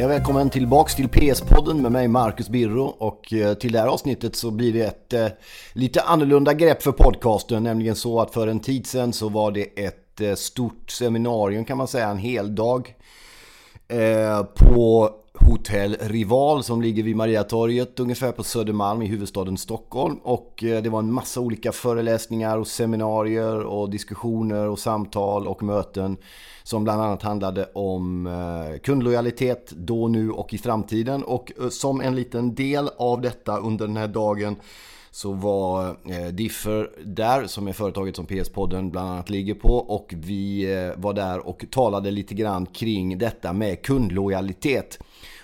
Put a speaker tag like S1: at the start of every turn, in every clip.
S1: Hej och välkommen tillbaks till PS-podden med mig Marcus Birro och eh, till det här avsnittet så blir det ett eh, lite annorlunda grepp för podcasten. Nämligen så att för en tid sedan så var det ett eh, stort seminarium kan man säga, en hel dag eh, på Hotell Rival som ligger vid Mariatorget ungefär på Södermalm i huvudstaden Stockholm. Och eh, det var en massa olika föreläsningar och seminarier och diskussioner och samtal och möten som bland annat handlade om eh, kundlojalitet då, nu och i framtiden. Och eh, som en liten del av detta under den här dagen så var Differ där som är företaget som PS-podden bland annat ligger på och vi var där och talade lite grann kring detta med kundlojalitet.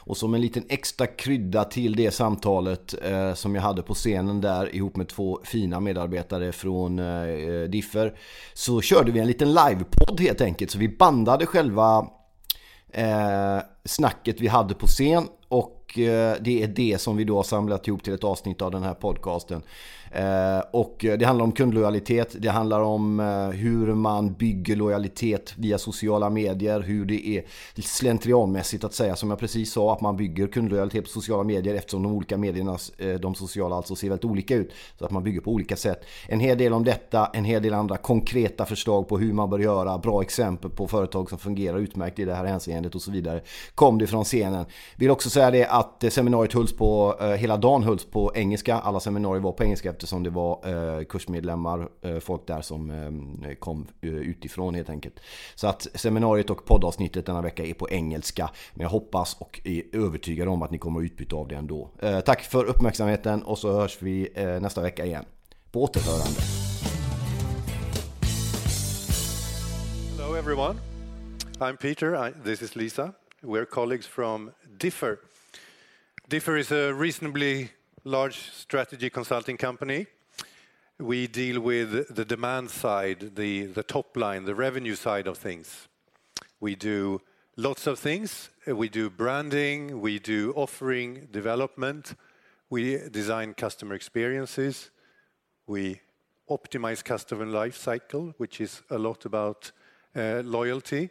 S1: Och som en liten extra krydda till det samtalet eh, som jag hade på scenen där ihop med två fina medarbetare från eh, Differ så körde vi en liten livepodd helt enkelt. Så vi bandade själva eh, snacket vi hade på scen och eh, det är det som vi då har samlat ihop till ett avsnitt av den här podcasten. Eh, och det handlar om kundlojalitet, det handlar om eh, hur man bygger lojalitet via sociala medier, hur det är slentrianmässigt att säga som jag precis sa, att man bygger kundlojalitet på sociala medier eftersom de olika medierna, eh, de sociala alltså, ser väldigt olika ut. Så att man bygger på olika sätt. En hel del om detta, en hel del andra konkreta förslag på hur man bör göra, bra exempel på företag som fungerar utmärkt i det här hänseendet och så vidare. Kom det från scenen. Vill också säga det att seminariet hölls på, hela dagen hölls på engelska. Alla seminarier var på engelska eftersom det var eh, kursmedlemmar, eh, folk där som eh, kom eh, utifrån helt enkelt. Så att seminariet och poddavsnittet denna vecka är på engelska. Men jag hoppas och är övertygad om att ni kommer att utbyta av det ändå. Eh, tack för uppmärksamheten och så hörs vi eh, nästa vecka igen. På återhörande.
S2: Hello everyone. I'm Peter. I, this is Lisa. We're colleagues from Differ. Differ is a reasonably large strategy consulting company. We deal with the demand side, the top line, the revenue side of things. We do lots of things. We do branding, we do offering development, we design customer experiences, we optimize customer life cycle, which is a lot about uh, loyalty,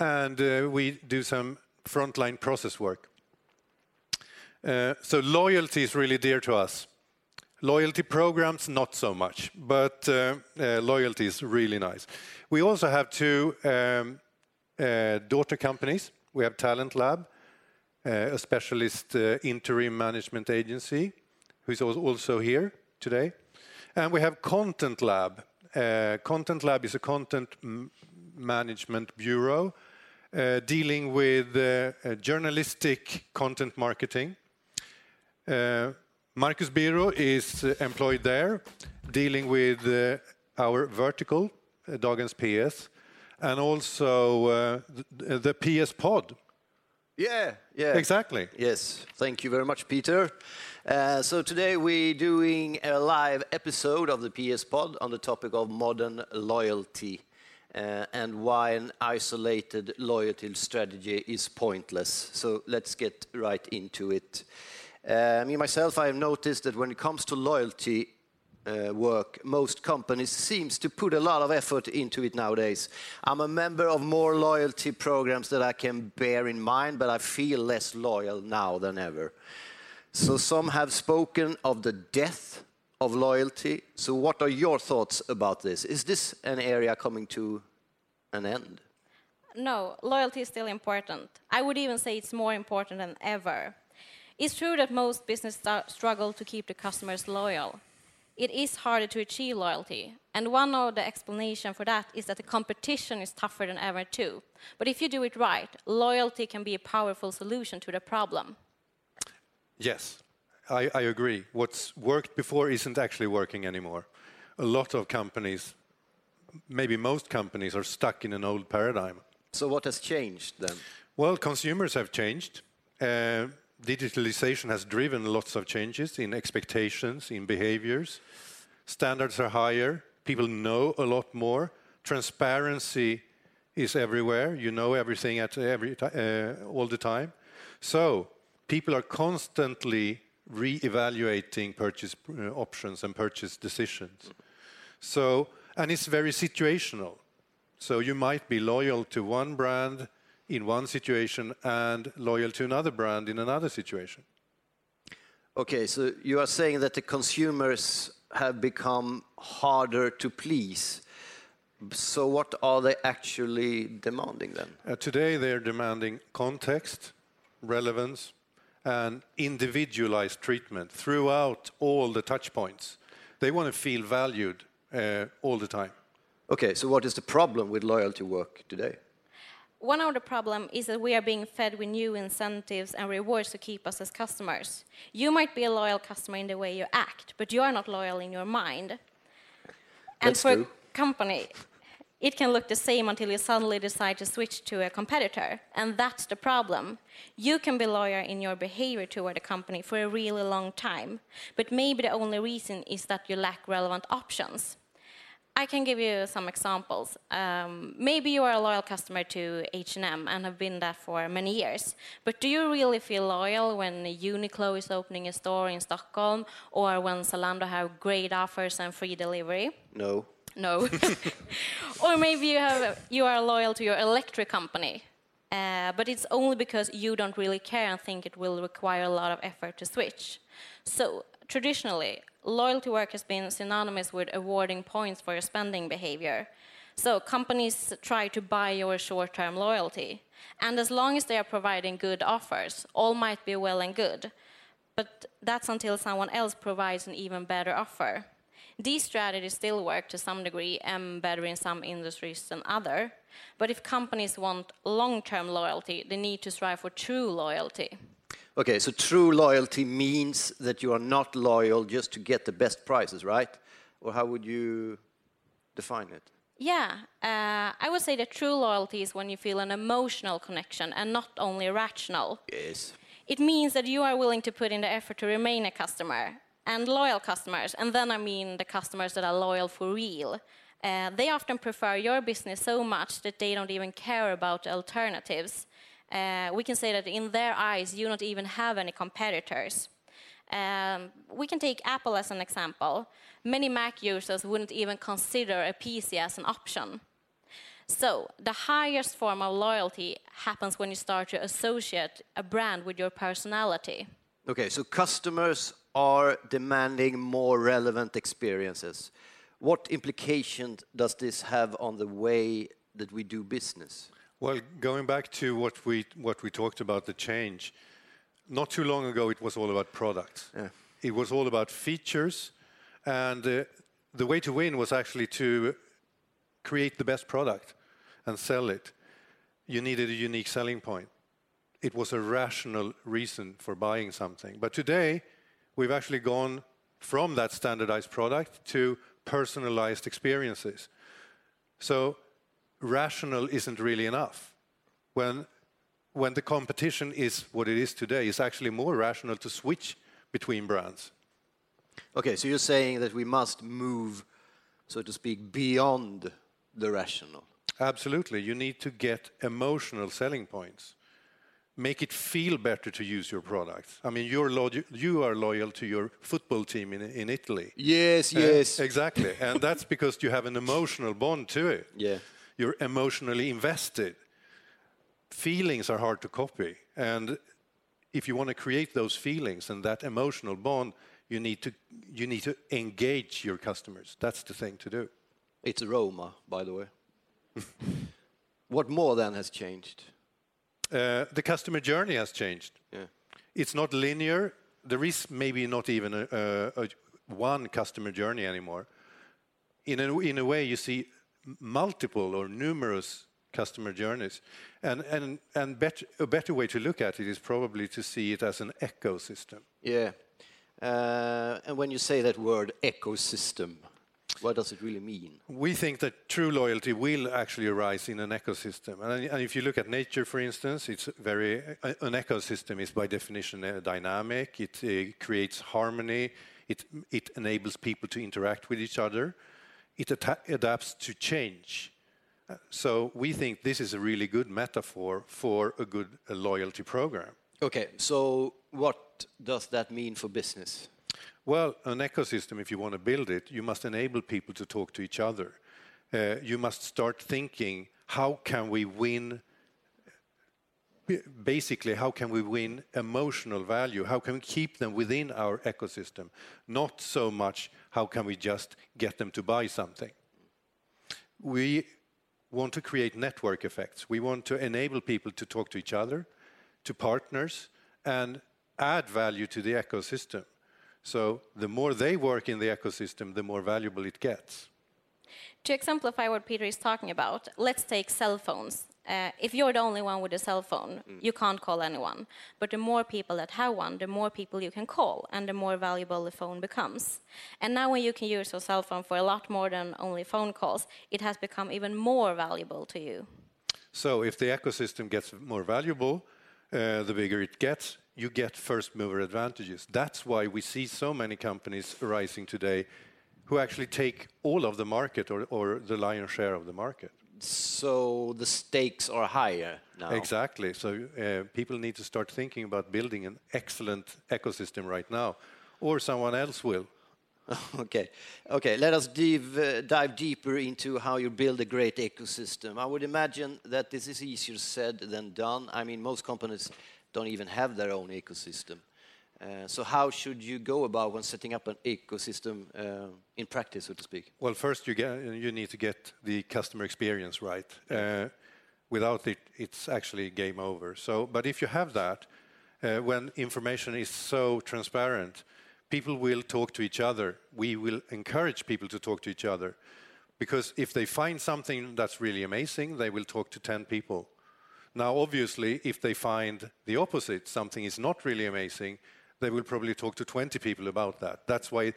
S2: and uh, we do some frontline process work. Uh, so loyalty is really dear to us. Loyalty programs, not so much, but uh, uh, loyalty is really nice. We also have two um, daughter companies. We have Talent Lab, a specialist interim management agency, who's also here today. And we have Content Lab. Content Lab is a content management bureau dealing with journalistic content marketing Marcus Birro is uh, employed there, dealing with uh, our vertical, Dagens PS, and also the PS Pod.
S3: Yeah, yeah.
S2: Exactly.
S3: Yes. Thank you very much, Peter. Uh, so today we're doing a live episode of the PS Pod on the topic of modern loyalty uh, and why an isolated loyalty strategy is pointless. So let's get right into it. Uh, me myself, I have noticed that when it comes to loyalty uh, work, most companies seems to put a lot of effort into it nowadays. I'm a member of more loyalty programs that I can bear in mind, but I feel less loyal now than ever. So some have spoken of the death of loyalty. So what are your thoughts about this? Is this an area coming to an end?
S4: No, loyalty is still important. I would even say it's more important than ever. It's true that most businesses struggle to keep the customers loyal. It is harder to achieve loyalty, and one of the explanations for that is that the competition is tougher than ever too. But if you do it right, loyalty can be a powerful solution to the problem.
S2: Yes, I, I agree. What's worked before isn't actually working anymore. A lot of companies, maybe most companies, are stuck in an old paradigm.
S3: So what has changed then?
S2: Well, consumers have changed. Uh, digitalization has driven lots of changes in expectations, in behaviors. Standards are higher, people know a lot more. Transparency is everywhere, you know everything at every uh, all the time. So people are constantly re-evaluating purchase uh, options and purchase decisions. So, and it's very situational. So you might be loyal to one brand in one situation and loyal to another brand in another situation.
S3: Okay, so you are saying that the consumers have become harder to please. So what are they actually demanding then?
S2: Uh, today they're demanding context, relevance, and individualized treatment throughout all the touch points. They want to feel valued uh, all the time.
S3: Okay, so what is the problem with loyalty work today?
S4: One of the problems is that we are being fed with new incentives and rewards to keep us as customers. You might be a loyal customer in the way you act, but you are not loyal in your mind. And
S3: That's
S4: for
S3: true.
S4: a company, it can look the same until you suddenly decide to switch to a competitor, and that's the problem. You can be loyal in your behavior toward a company for a really long time, but maybe the only reason is that you lack relevant options. I can give you some examples. Um, maybe you are a loyal customer to H&M and have been that for many years. But do you really feel loyal when Uniqlo is opening a store in Stockholm or when Zalando have great offers and free delivery?
S3: No.
S4: No. or maybe you have you are loyal to your electric company, uh, but it's only because you don't really care and think it will require a lot of effort to switch. So traditionally, loyalty work has been synonymous with awarding points for your spending behavior. So companies try to buy your short-term loyalty, and as long as they are providing good offers, all might be well and good. But that's until someone else provides an even better offer. These strategies still work to some degree and better in some industries than other. But if companies want long-term loyalty, they need to strive for true loyalty.
S3: Okay, so true loyalty means that you are not loyal just to get the best prices, right? Or how would you define it?
S4: Yeah, uh, I would say that true loyalty is when you feel an emotional connection and not only rational.
S3: Yes.
S4: It means that you are willing to put in the effort to remain a customer and loyal customers, and then I mean the customers that are loyal for real. Uh, they often prefer your business so much that they don't even care about alternatives. Uh, we can say that in their eyes, you don't even have any competitors. Um, we can take Apple as an example. Many Mac users wouldn't even consider a PC as an option. So, the highest form of loyalty happens when you start to associate a brand with your personality.
S3: Okay, so customers are demanding more relevant experiences. What implications does this have on the way that we do business?
S2: Well, going back to what we what we talked about the change, not too long ago it was all about products.
S3: Yeah.
S2: It was all about features, and uh, the way to win was actually to create the best product and sell it. You needed a unique selling point. It was a rational reason for buying something. But today, we've actually gone from that standardized product to personalized experiences. So rational isn't really enough. When, when the competition is what it is today, it's actually more rational to switch between brands.
S3: Okay, so you're saying that we must move, so to speak, beyond the rational.
S2: Absolutely. You need to get emotional selling points. Make it feel better to use your product. I mean, you're lo- you are loyal to your football team in, in Italy.
S3: Yes,
S2: Uh,
S3: yes.
S2: exactly. and that's because you have an emotional bond to it.
S3: Yeah.
S2: You're emotionally invested. Feelings are hard to copy. And if you want to create those feelings and that emotional bond, you need to, you need to engage your customers. That's the thing to do.
S3: It's Roma, by the way. what more then has changed?
S2: Uh, the customer journey has changed.
S3: Yeah.
S2: It's not linear. There is maybe not even a, a, a one customer journey anymore. In a, in a way, you see multiple or numerous customer journeys. And, and, and bet, a better way to look at it is probably to see it as an ecosystem.
S3: Yeah. Uh, and when you say that word ecosystem, what does it really mean?
S2: We think that true loyalty will actually arise in an ecosystem. And, and if you look at nature, for instance, it's very an ecosystem is by definition dynamic. It uh, creates harmony. It it enables people to interact with each other. It adapts to change. Uh, so we think this is a really good metaphor for a good uh, loyalty program.
S3: Okay, so what does that mean for business?
S2: Well, an ecosystem, if you want to build it, you must enable people to talk to each other. Uh, you must start thinking, how can we win basically how can we win emotional value? How can we keep them within our ecosystem? Not so much how can we just get them to buy something. We want to create network effects. We want to enable people to talk to each other, to partners, and add value to the ecosystem. So the more they work in the ecosystem, the more valuable it gets.
S4: To exemplify what Peter is talking about, let's take cell phones. Uh, if you're the only one with a cell phone, mm. you can't call anyone. But the more people that have one, the more people you can call, and the more valuable the phone becomes. And now, when you can use your cell phone for a lot more than only phone calls, it has become even more valuable to you.
S2: So, if the ecosystem gets more valuable, uh, the bigger it gets, you get first mover advantages. That's why we see so many companies arising today who actually take all of the market or, or the lion's share of the market.
S3: So the stakes are higher now.
S2: Exactly. So uh, people need to start thinking about building an excellent ecosystem right now, or someone else will.
S3: okay, okay. Let us dive, uh, dive deeper into how you build a great ecosystem. I would imagine that this is easier said than done. I mean, most companies don't even have their own ecosystem. Uh, so how should you go about when setting up an ecosystem uh, in practice, so to speak?
S2: Well, first you, get, you need to get the customer experience right. Uh, without it, it's actually game over. So, but if you have that, uh, when information is so transparent, people will talk to each other. We will encourage people to talk to each other. Because if they find something that's really amazing, they will talk to 10 people. Now, obviously, if they find the opposite, something is not really amazing, they will probably talk to 20 people about that. That's why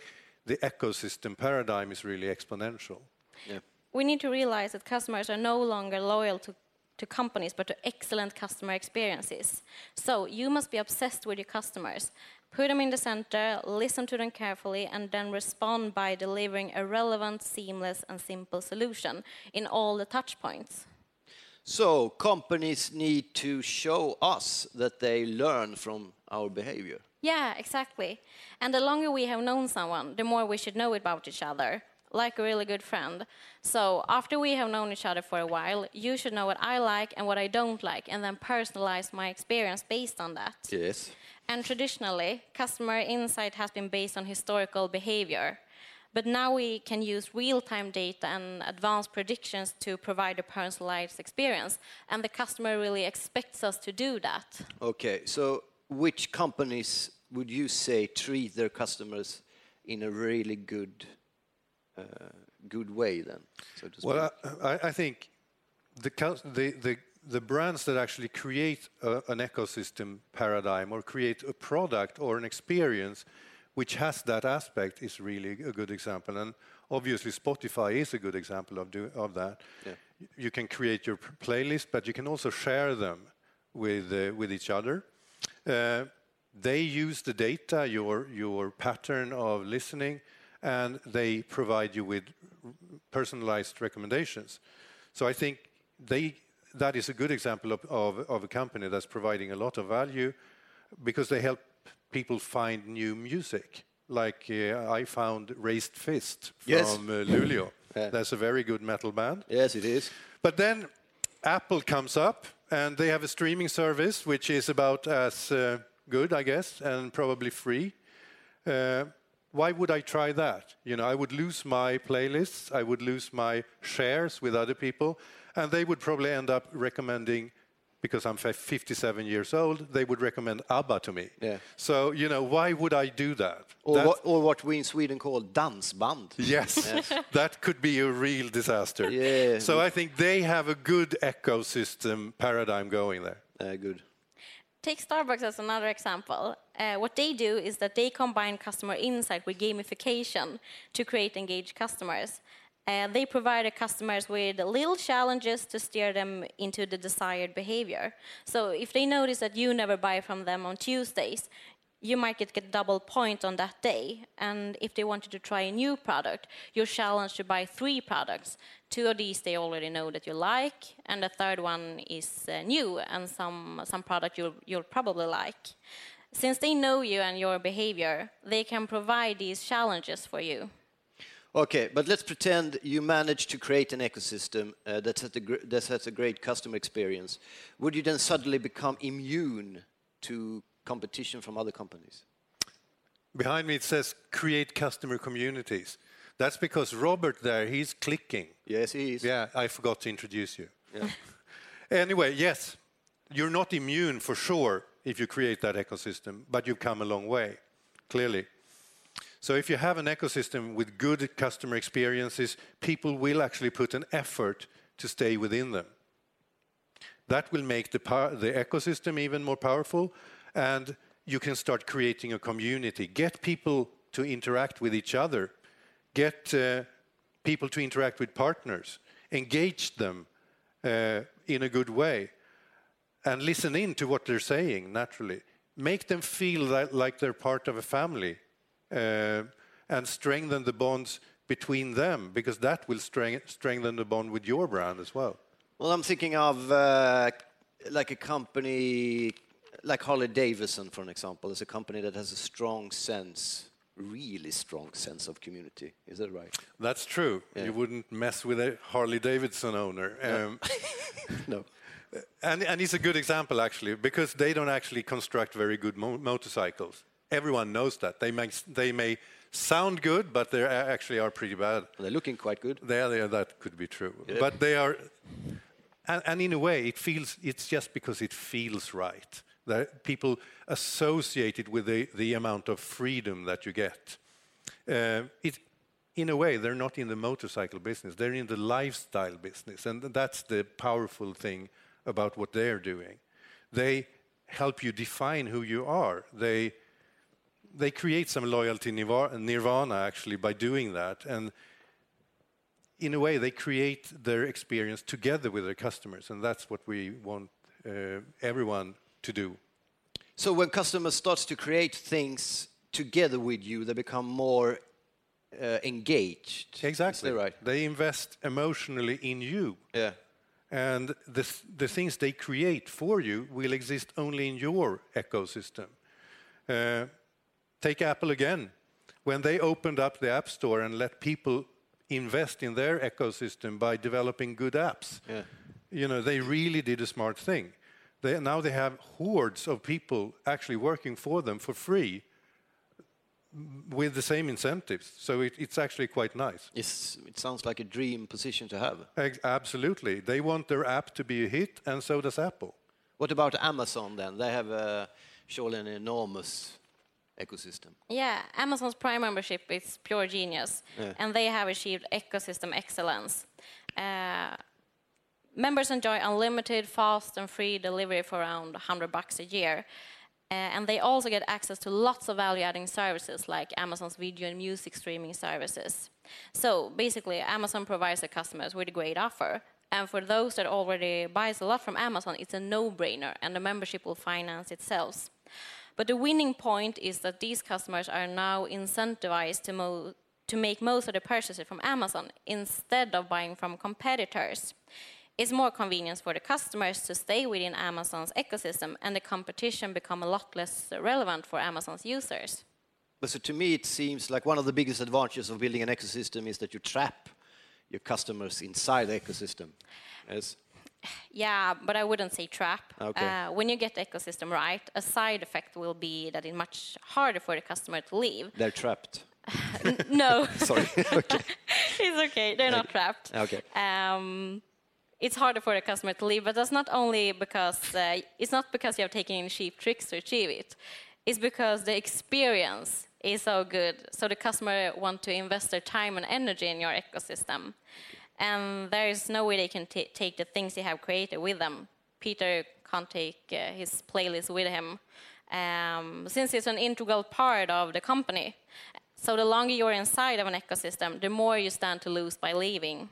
S2: the ecosystem paradigm is really exponential.
S4: Yeah. We need to realize that customers are no longer loyal to, to companies, but to excellent customer experiences. So you must be obsessed with your customers. Put them in the center, listen to them carefully, and then respond by delivering a relevant, seamless, and simple solution in all the touch points.
S3: So companies need to show us that they learn from our behavior.
S4: Yeah, exactly. And the longer we have known someone, the more we should know about each other, like a really good friend. So after we have known each other for a while, you should know what I like and what I don't like, and then personalize my experience based on that.
S3: Yes.
S4: And traditionally, customer insight has been based on historical behavior. But now we can use real-time data and advanced predictions to provide a personalized experience, and the customer really expects us to do that.
S3: Okay, so which companies would you say treat their customers in a really good uh, good way then so to
S2: speak? well I, I think the, the, the, the brands that actually create an ecosystem paradigm or create a product or an experience which has that aspect is really a good example and obviously Spotify is a good example of, do, of that yeah. you can create your playlist but you can also share them with, uh, with each other they use the data, your, your pattern of listening, and they provide you with personalized recommendations. So I think they, that is a good example of, a company that's providing a lot of value because they help people find new music. Like uh, I found Raised Fist from yes. uh, Luleå. That's a very good metal band.
S3: Yes, it is.
S2: Apple comes up and they have a streaming service which is about as uh, good, I guess, and probably free. Uh, why would I try that? You know, I would lose my playlists, I would lose my shares with other people, and they would probably end up recommending because I'm 57 years old, they would recommend ABBA to me. Yeah. So, you know, why would I do that?
S3: Or, what, or what, we in Sweden call dansband.
S2: Yes, yes. that could be a real disaster. Yeah. So I think they have a good ecosystem paradigm going there.
S3: Uh, good.
S4: Take Starbucks as another example. Uh, what they do is that they combine customer insight with gamification to create engaged customers. Uh, they provide customers with little challenges to steer them into the desired behavior. So if they notice that you never buy from them on Tuesdays, you might get, double point on that day. And if they wanted to try a new product, you're challenged to buy three products. Two of these they already know that you like, and the third one is uh, new and some, some product you'll, you'll probably like. Since they know you and your behavior, they can provide these challenges for you.
S3: Okay, but let's pretend you managed to create an ecosystem uh, that, has a that has a great customer experience. Would you then suddenly become immune to competition from other companies?
S2: Behind me it says create customer communities. That's because Robert there, he's clicking.
S3: Yes, he is.
S2: Yeah, I forgot to introduce you. Yeah. anyway, yes, you're not immune for sure if you create that ecosystem, but you've come a long way, clearly. So if you have an ecosystem with good customer experiences, people will actually put an effort to stay within them. That will make the, the ecosystem even more powerful, and you can start creating a community. Get people to interact with each other. Get uh, people to interact with partners. Engage them uh, in a good way. And listen in to what they're saying, naturally. Make them feel like, like they're part of a family. Uh, and strengthen the bonds between them, because that will strengthen the bond with your brand as well.
S3: Well, I'm thinking of uh, like a company like Harley Davidson, for an example, is a company that has a strong sense, really strong sense of community. Is that right?
S2: That's true. Yeah. You wouldn't mess with a Harley Davidson owner.
S3: Um, no.
S2: And, and it's a good example, actually, because they don't actually construct very good mo motorcycles. Everyone knows that. They may, they may sound good, but they actually are pretty bad.
S3: They're looking quite good.
S2: They are, they are, that could be true. Yeah. But they are, and, and in a way, it feels, it's just because it feels right that people associate it with the, the amount of freedom that you get. Uh, it, in a way, they're not in the motorcycle business, they're in the lifestyle business. And that's the powerful thing about what they're doing. They help you define who you are. They, they create some loyalty nirvana actually by doing that. And in a way, they create their experience together with their customers. And that's what we want uh, everyone to do.
S3: So when customers starts to create things together with you, they become more uh, engaged.
S2: Exactly.
S3: right?
S2: They invest emotionally in you.
S3: Yeah.
S2: And the, th the things they create for you will exist only in your ecosystem. Uh, take Apple again. When they opened up the App Store and let people invest in their ecosystem by developing good apps,
S3: yeah.
S2: you know, they really did a smart thing. They, now they have hordes of people actually working for them for free with the same incentives. So it, it's actually quite nice.
S3: It's, it sounds like a dream position to have.
S2: Ex absolutely. They want their app to be a hit, and so does Apple.
S3: What about Amazon then? They have uh, surely an enormous ecosystem.
S4: Yeah, Amazon's Prime membership is pure genius,
S3: yeah.
S4: and they have achieved ecosystem excellence. Uh, Members enjoy unlimited, fast, and free delivery for around 100 bucks a year. Uh, and they also get access to lots of value-adding services like Amazon's video and music streaming services. So basically, Amazon provides their customers with a great offer. And for those that already buys a lot from Amazon, it's a no-brainer, and the membership will finance itself. But the winning point is that these customers are now incentivized to, to make most of the purchases from Amazon instead of buying from competitors it's more convenient for the customers to stay within Amazon's ecosystem and the competition become a lot less relevant for Amazon's users.
S3: But so to me, it seems like one of the biggest advantages of building an ecosystem is that you trap your customers inside the ecosystem. Yes.
S4: Yeah, but I wouldn't say trap.
S3: Okay.
S4: Uh, when you get the ecosystem right, a side effect will be that it's much harder for the customer to leave.
S3: They're trapped.
S4: no.
S3: Sorry. okay.
S4: it's okay. They're not trapped.
S3: Okay.
S4: Um, it's harder for the customer to leave, but that's not only because uh, it's not because you have taken cheap tricks to achieve it. It's because the experience is so good, so the customer want to invest their time and energy in your ecosystem, and there is no way they can take the things they have created with them. Peter can't take uh, his playlist with him, um, since it's an integral part of the company. So the longer you're inside of an ecosystem, the more you stand to lose by leaving.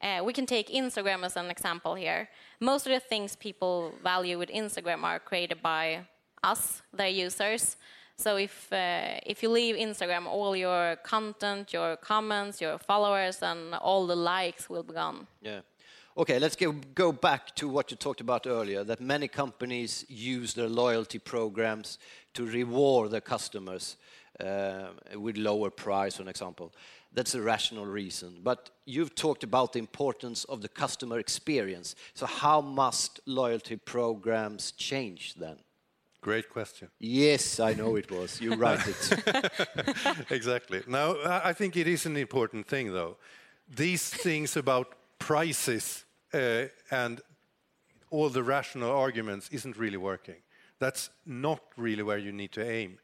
S4: Uh, we can take Instagram as an example here. Most of the things people value with Instagram are created by us, their users. So if uh, if you leave Instagram, all your content, your comments, your followers, and all the likes will be gone.
S3: Yeah. Okay, let's go, go back to what you talked about earlier. That many companies use their loyalty programs to reward their customers uh, with lower price, for example That's a rational reason. But you've talked about the importance of the customer experience. So how must loyalty programs change then?
S2: Great question.
S3: Yes, I know it was. You write it.
S2: exactly. Now, I think it is an important thing, though. These things about prices uh, and all the rational arguments isn't really working. That's not really where you need to aim.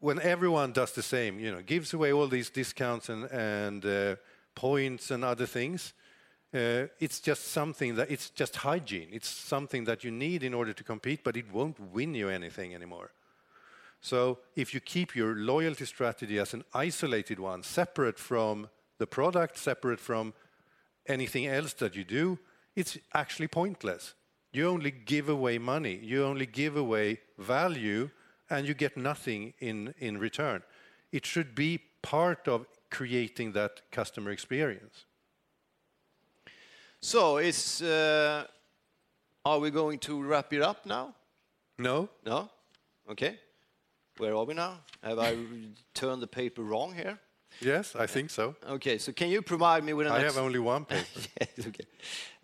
S2: When everyone does the same, you know, gives away all these discounts and, and uh, points and other things, uh, it's just something that it's just hygiene. It's something that you need in order to compete, but it won't win you anything anymore. So if you keep your loyalty strategy as an isolated one, separate from the product, separate from anything else that you do, it's actually pointless. You only give away money, you only give away value, and you get nothing in, in return. It should be part of creating that customer experience.
S3: So, is, uh, are we going to wrap it up now?
S2: No.
S3: No? Okay. Where are we now? Have I turned the paper wrong here?
S2: Yes, I think so.
S3: Okay, so can you provide me with an...
S2: I have only one paper.
S3: yes, okay.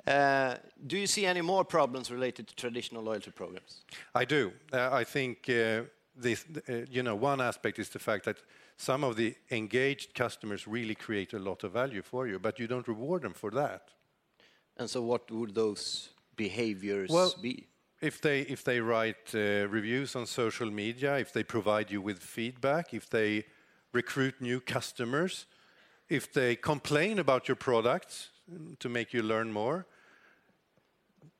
S3: Uh, do you see any more problems related to traditional loyalty programs?
S2: I do. Uh, I think uh, this, uh, you know, one aspect is the fact that some of the engaged customers really create a lot of value for you, but you don't reward them for that.
S3: And so, what would those behaviors
S2: well,
S3: be?
S2: If they if they write uh, reviews on social media, if they provide you with feedback, if they recruit new customers, if they complain about your products to make you learn more,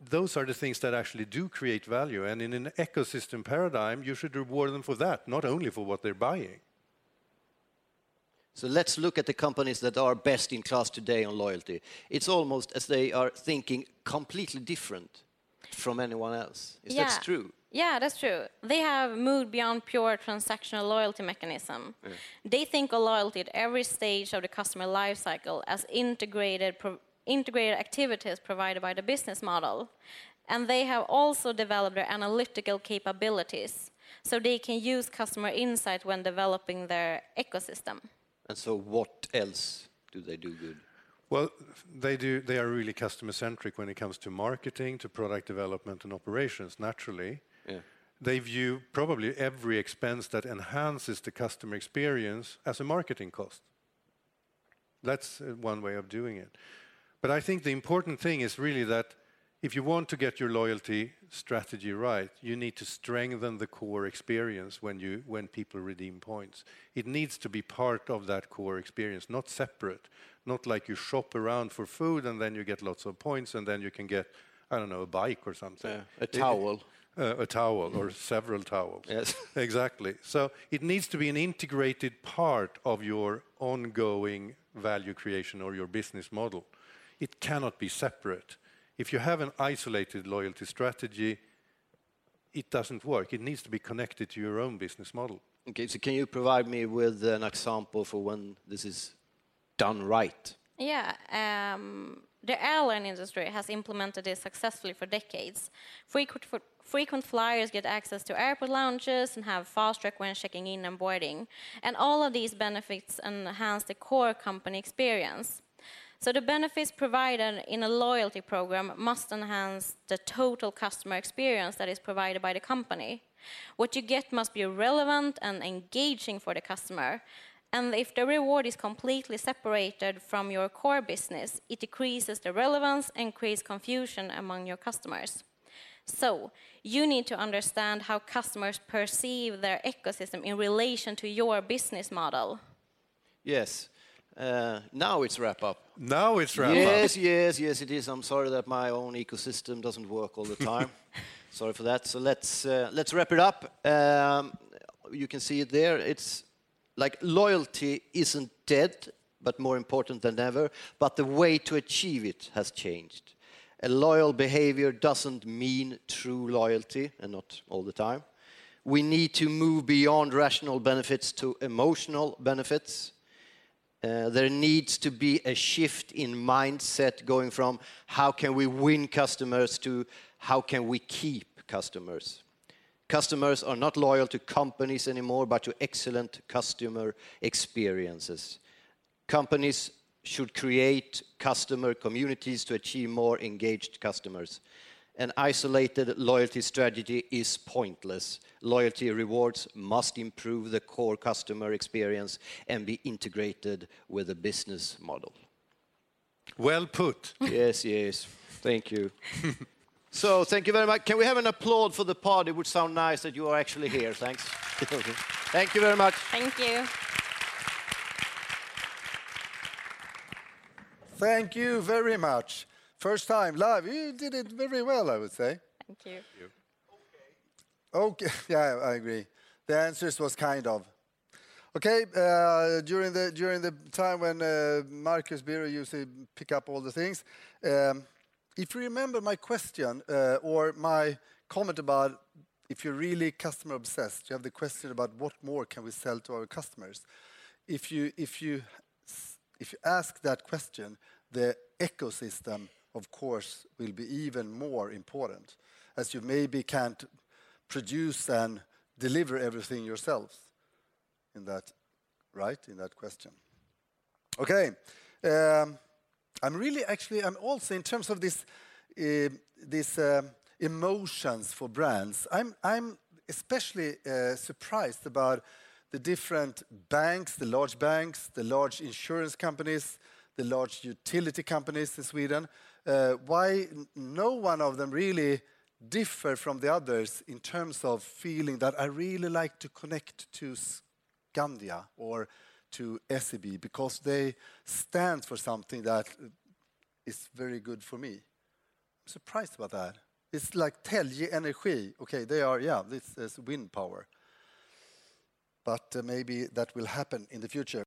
S2: those are the things that actually do create value. And in an ecosystem paradigm, you should reward them for that, not only for what they're buying.
S3: So let's look at the companies that are best in class today on loyalty. It's almost as they are thinking completely different from anyone else. Is
S4: yeah.
S3: that true?
S4: Yeah, that's true. They have moved beyond pure transactional loyalty mechanism. Yeah. They think of loyalty at every stage of the customer lifecycle as integrated, integrated activities provided by the business model. And they have also developed their analytical capabilities so they can use customer insight when developing their ecosystem.
S3: And so what else do they do good?
S2: Well, they do. They are really customer centric when it comes to marketing, to product development and operations. Naturally, yeah. they view probably every expense that enhances the customer experience as a marketing cost. That's uh, one way of doing it. But I think the important thing is really that if you want to get your loyalty strategy right, you need to strengthen the core experience when, you, when people redeem points. It needs to be part of that core experience, not separate. Not like you shop around for food and then you get lots of points and then you can get, I don't know, a bike or something. Yeah,
S3: a towel.
S2: It, uh, a towel or several towels.
S3: Yes.
S2: exactly. So it needs to be an integrated part of your ongoing value creation or your business model. It cannot be separate if you have an isolated loyalty strategy, it doesn't work. It needs to be connected to your own business model.
S3: Okay, so can you provide me with an example for when this is done right?
S4: Yeah, um, the airline industry has implemented this successfully for decades. Frequent, for, frequent flyers get access to airport lounges and have fast track when checking in and boarding. And all of these benefits enhance the core company experience. So the benefits provided in a loyalty program must enhance the total customer experience that is provided by the company. What you get must be relevant and engaging for the customer. And if the reward is completely separated from your core business, it decreases the relevance and creates confusion among your customers. So, you need to understand how customers perceive their ecosystem in relation to your business model.
S3: Yes, uh, now it's wrap up.
S2: Now it's wrap
S3: yes,
S2: up.
S3: Yes, yes, yes, it is. I'm sorry that my own ecosystem doesn't work all the time. sorry for that. So let's uh, let's wrap it up. Um, you can see it there. It's like loyalty isn't dead, but more important than ever. But the way to achieve it has changed. A loyal behavior doesn't mean true loyalty, and not all the time. We need to move beyond rational benefits to emotional benefits uh, there needs to be a shift in mindset going from how can we win customers to how can we keep customers. Customers are not loyal to companies anymore, but to excellent customer experiences. Companies should create customer communities to achieve more engaged customers. An isolated loyalty strategy is pointless. Loyalty rewards must improve the core customer experience and be integrated with the business model.
S2: Well put.
S3: Yes, yes. Thank you. So thank you very much. Can we have an applaud for the pod? It would sound nice that you are actually here. Thanks. Thank you very much.
S4: Thank you.
S5: Thank you very much. First time live. You did it very well, I would say.
S4: Thank you.
S5: Okay, yeah, I agree. The answers was kind of. Okay, uh, during the during the time when uh, Marcus Birro used to pick up all the things, um, if you remember my question uh, or my comment about if you're really customer obsessed, you have the question about what more can we sell to our customers. If you if you if you ask that question, the ecosystem, of course, will be even more important, as you maybe can't produce and deliver everything yourselves in that, right? In that question. Okay. Um, I'm really actually, I'm also in terms of this, uh, this uh, emotions for brands, I'm, I'm especially uh, surprised about the different banks, the large banks, the large insurance companies, the large utility companies in Sweden, why no one of them really differ from the others in terms of feeling that I really like to connect to Skandia or to SEB because they stand for something that is very good for me. I'm surprised about that. It's like Telge Energi. Okay, they are, yeah, this is wind power. But uh, maybe that will happen in the future.